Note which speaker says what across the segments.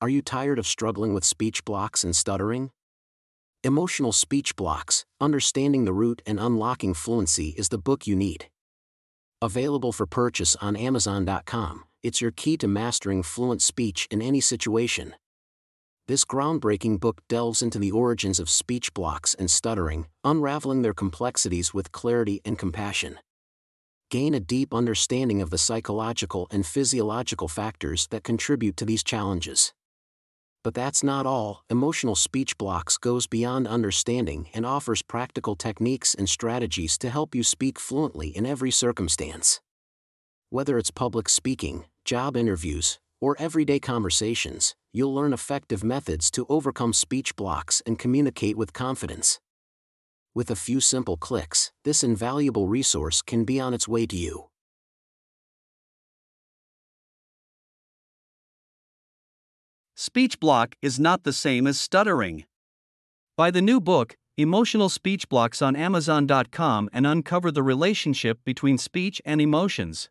Speaker 1: Are you tired of struggling with speech blocks and stuttering? Emotional Speech Blocks Understanding the Root and Unlocking Fluency is the book you need. Available for purchase on Amazon.com, it's your key to mastering fluent speech in any situation. This groundbreaking book delves into the origins of speech blocks and stuttering, unraveling their complexities with clarity and compassion. Gain a deep understanding of the psychological and physiological factors that contribute to these challenges. But that's not all, Emotional Speech Blocks goes beyond understanding and offers practical techniques and strategies to help you speak fluently in every circumstance. Whether it's public speaking, job interviews, or everyday conversations, you'll learn effective methods to overcome speech blocks and communicate with confidence. With a few simple clicks, this invaluable resource can be on its way to you.
Speaker 2: Speech block is not the same as stuttering. Buy the new book, Emotional Speech Blocks on Amazon.com and uncover the relationship between speech and emotions.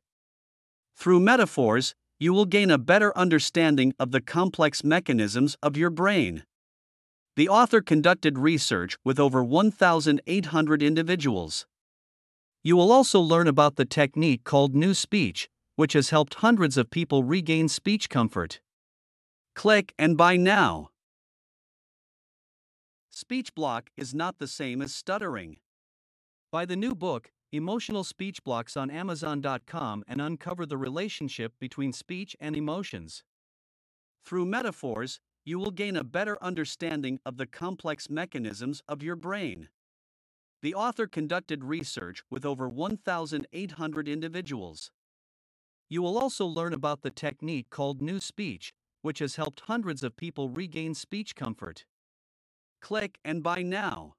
Speaker 2: Through metaphors, you will gain a better understanding of the complex mechanisms of your brain. The author conducted research with over 1,800 individuals. You will also learn about the technique called New Speech, which has helped hundreds of people regain speech comfort. Click and buy now. Speech block is not the same as stuttering. Buy the new book, Emotional Speech Blocks on Amazon.com and uncover the relationship between speech and emotions. Through metaphors, you will gain a better understanding of the complex mechanisms of your brain. The author conducted research with over 1,800 individuals. You will also learn about the technique called New Speech, which has helped hundreds of people regain speech comfort. Click and buy now.